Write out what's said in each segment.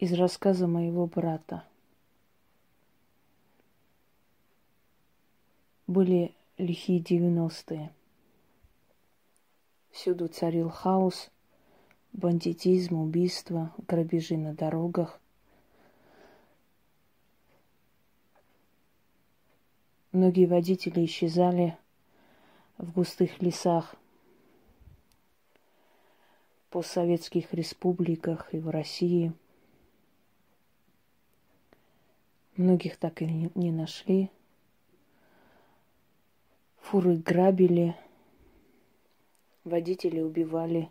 из рассказа моего брата. Были лихие девяностые. Всюду царил хаос, бандитизм, убийства, грабежи на дорогах. Многие водители исчезали в густых лесах, постсоветских республиках и в России. Многих так и не нашли. Фуры грабили, водители убивали.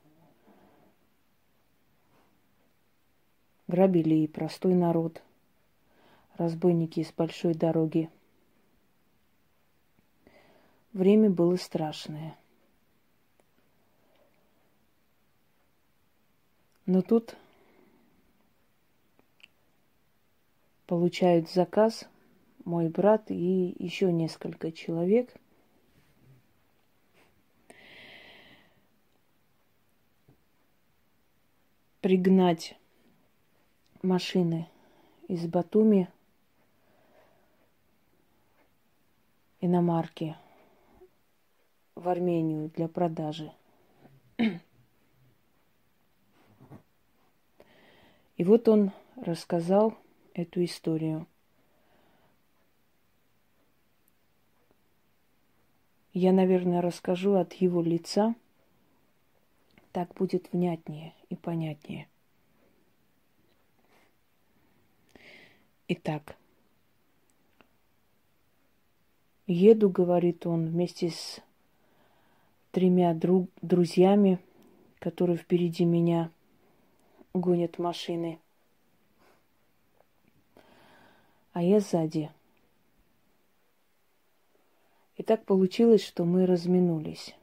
Грабили и простой народ, разбойники с большой дороги. Время было страшное. Но тут получают заказ мой брат и еще несколько человек. Пригнать машины из Батуми иномарки в Армению для продажи. И вот он рассказал эту историю. Я, наверное, расскажу от его лица. Так будет внятнее и понятнее. Итак, еду, говорит он, вместе с тремя друг, друзьями, которые впереди меня гонят машины. А я сзади. И так получилось, что мы разминулись.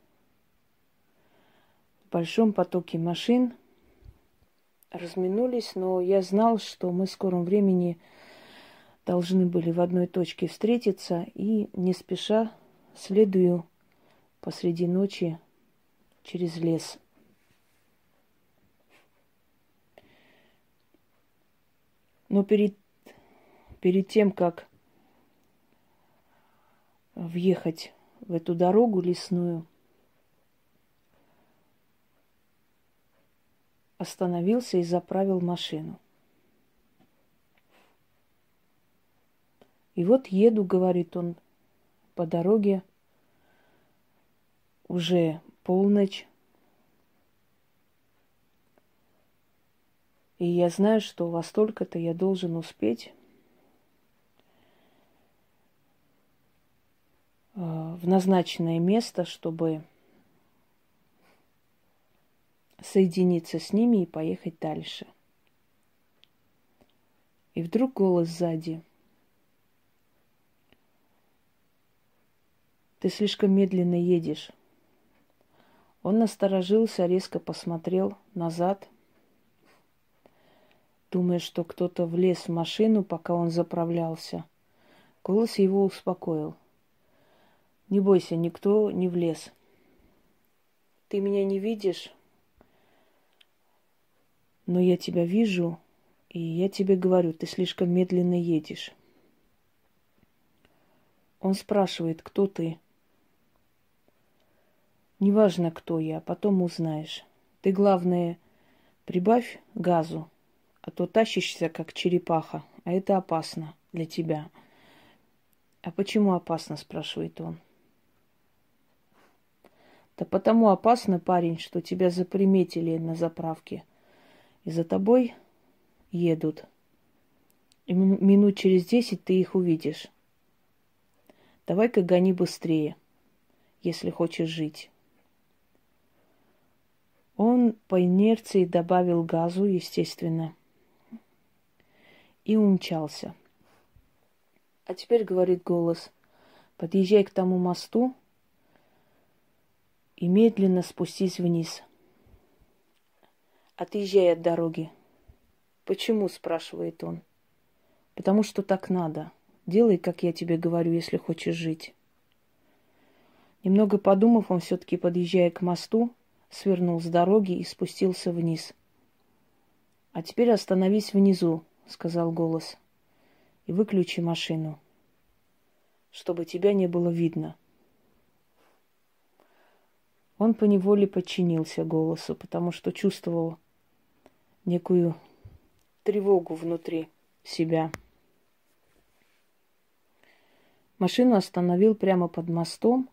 В большом потоке машин разминулись, но я знал, что мы в скором времени должны были в одной точке встретиться и не спеша следую посреди ночи через лес. Но перед, перед тем, как въехать в эту дорогу лесную, остановился и заправил машину. И вот еду, говорит он, по дороге, уже полночь, И я знаю, что во столько-то я должен успеть в назначенное место, чтобы соединиться с ними и поехать дальше. И вдруг голос сзади. Ты слишком медленно едешь. Он насторожился, резко посмотрел назад – думая, что кто-то влез в машину, пока он заправлялся. Голос его успокоил. Не бойся, никто не влез. Ты меня не видишь, но я тебя вижу, и я тебе говорю, ты слишком медленно едешь. Он спрашивает, кто ты. Неважно, кто я, потом узнаешь. Ты, главное, прибавь газу, а то тащишься, как черепаха, а это опасно для тебя. А почему опасно, спрашивает он. Да потому опасно, парень, что тебя заприметили на заправке. И за тобой едут. И минут через десять ты их увидишь. Давай-ка гони быстрее, если хочешь жить. Он по инерции добавил газу, естественно – и умчался. А теперь говорит голос, подъезжай к тому мосту и медленно спустись вниз. Отъезжай от дороги. Почему, спрашивает он. Потому что так надо. Делай, как я тебе говорю, если хочешь жить. Немного подумав, он все-таки, подъезжая к мосту, свернул с дороги и спустился вниз. А теперь остановись внизу, сказал голос, и выключи машину, чтобы тебя не было видно. Он поневоле подчинился голосу, потому что чувствовал некую тревогу внутри себя. Машину остановил прямо под мостом,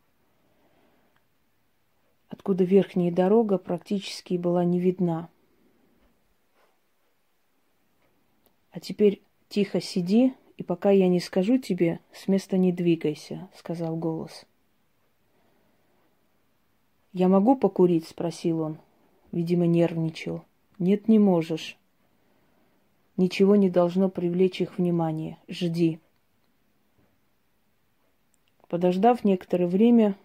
откуда верхняя дорога практически была не видна. А теперь тихо сиди, и пока я не скажу тебе, с места не двигайся, сказал голос. Я могу покурить? спросил он. Видимо, нервничал. Нет, не можешь. Ничего не должно привлечь их внимание. Жди. Подождав некоторое время,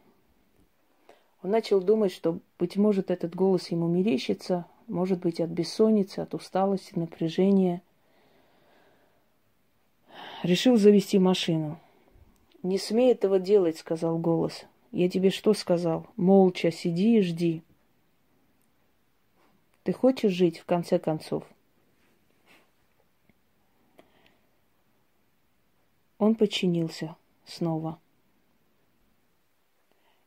он начал думать, что, быть может, этот голос ему мерещится, может быть, от бессонницы, от усталости, напряжения. Решил завести машину. «Не смей этого делать», — сказал голос. «Я тебе что сказал? Молча сиди и жди. Ты хочешь жить, в конце концов?» Он подчинился снова.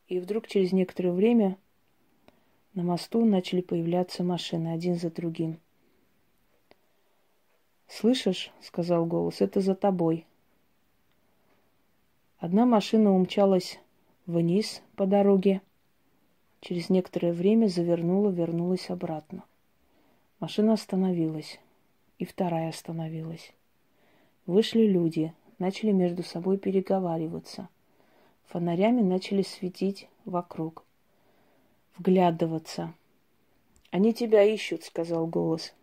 И вдруг через некоторое время на мосту начали появляться машины один за другим. «Слышишь?» — сказал голос. «Это за тобой». Одна машина умчалась вниз по дороге. Через некоторое время завернула, вернулась обратно. Машина остановилась, и вторая остановилась. Вышли люди, начали между собой переговариваться — Фонарями начали светить вокруг, вглядываться. «Они тебя ищут», — сказал голос.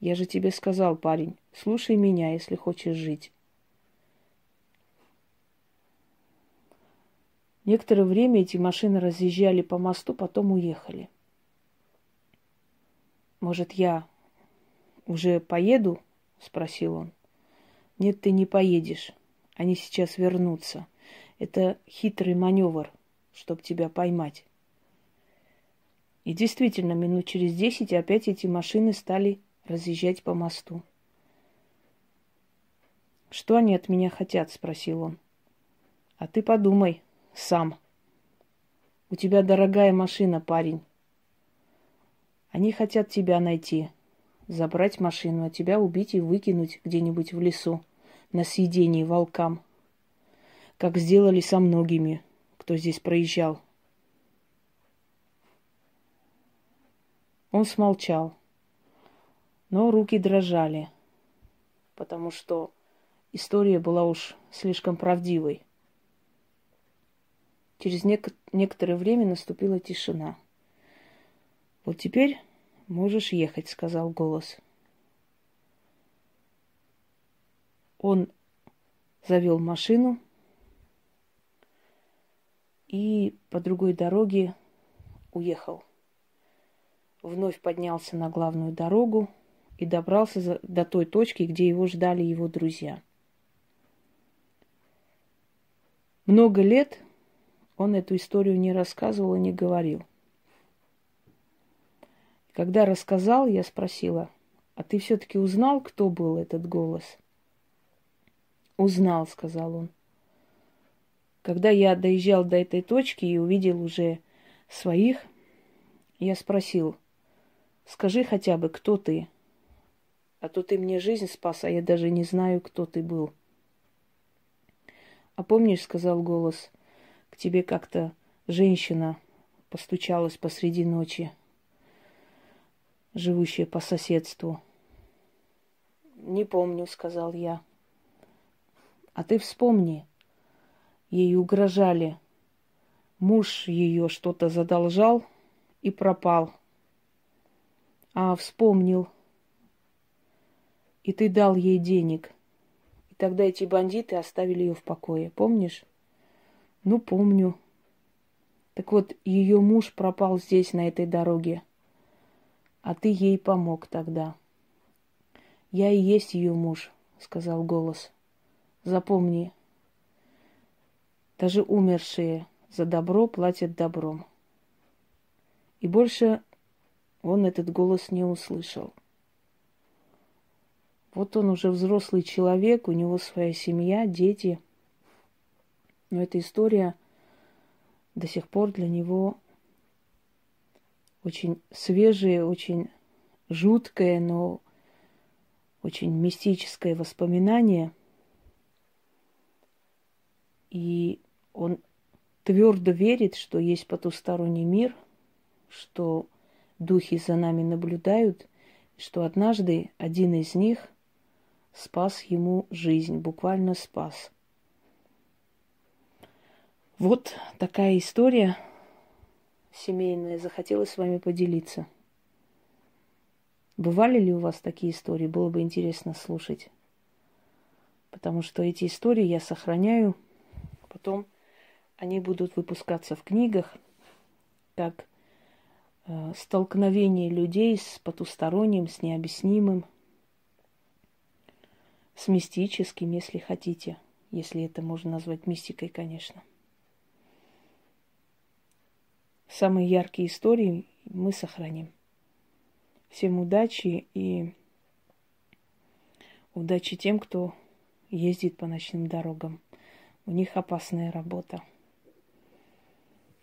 «Я же тебе сказал, парень, слушай меня, если хочешь жить». Некоторое время эти машины разъезжали по мосту, потом уехали. «Может, я уже поеду?» — спросил он. «Нет, ты не поедешь. Они сейчас вернутся. Это хитрый маневр, чтобы тебя поймать. И действительно, минут через десять опять эти машины стали разъезжать по мосту. «Что они от меня хотят?» – спросил он. «А ты подумай сам. У тебя дорогая машина, парень. Они хотят тебя найти, забрать машину, а тебя убить и выкинуть где-нибудь в лесу на съедении волкам как сделали со многими, кто здесь проезжал. Он смолчал, но руки дрожали, потому что история была уж слишком правдивой. Через нек- некоторое время наступила тишина. «Вот теперь можешь ехать», — сказал голос. Он завел машину, и по другой дороге уехал. Вновь поднялся на главную дорогу и добрался до той точки, где его ждали его друзья. Много лет он эту историю не рассказывал и не говорил. Когда рассказал, я спросила, а ты все-таки узнал, кто был этот голос? Узнал, сказал он. Когда я доезжал до этой точки и увидел уже своих, я спросил, скажи хотя бы, кто ты? А то ты мне жизнь спас, а я даже не знаю, кто ты был. А помнишь, сказал голос, к тебе как-то женщина постучалась посреди ночи, живущая по соседству. Не помню, сказал я. А ты вспомни, ей угрожали. Муж ее что-то задолжал и пропал. А вспомнил. И ты дал ей денег. И тогда эти бандиты оставили ее в покое. Помнишь? Ну, помню. Так вот, ее муж пропал здесь, на этой дороге. А ты ей помог тогда. Я и есть ее муж, сказал голос. Запомни, даже умершие за добро платят добром. И больше он этот голос не услышал. Вот он уже взрослый человек, у него своя семья, дети. Но эта история до сих пор для него очень свежее, очень жуткое, но очень мистическое воспоминание. И он твердо верит, что есть потусторонний мир, что духи за нами наблюдают, что однажды один из них спас ему жизнь, буквально спас. Вот такая история семейная. Захотелось с вами поделиться. Бывали ли у вас такие истории? Было бы интересно слушать. Потому что эти истории я сохраняю. Потом они будут выпускаться в книгах как э, столкновение людей с потусторонним, с необъяснимым, с мистическим, если хотите, если это можно назвать мистикой, конечно. Самые яркие истории мы сохраним. Всем удачи и удачи тем, кто ездит по ночным дорогам. У них опасная работа.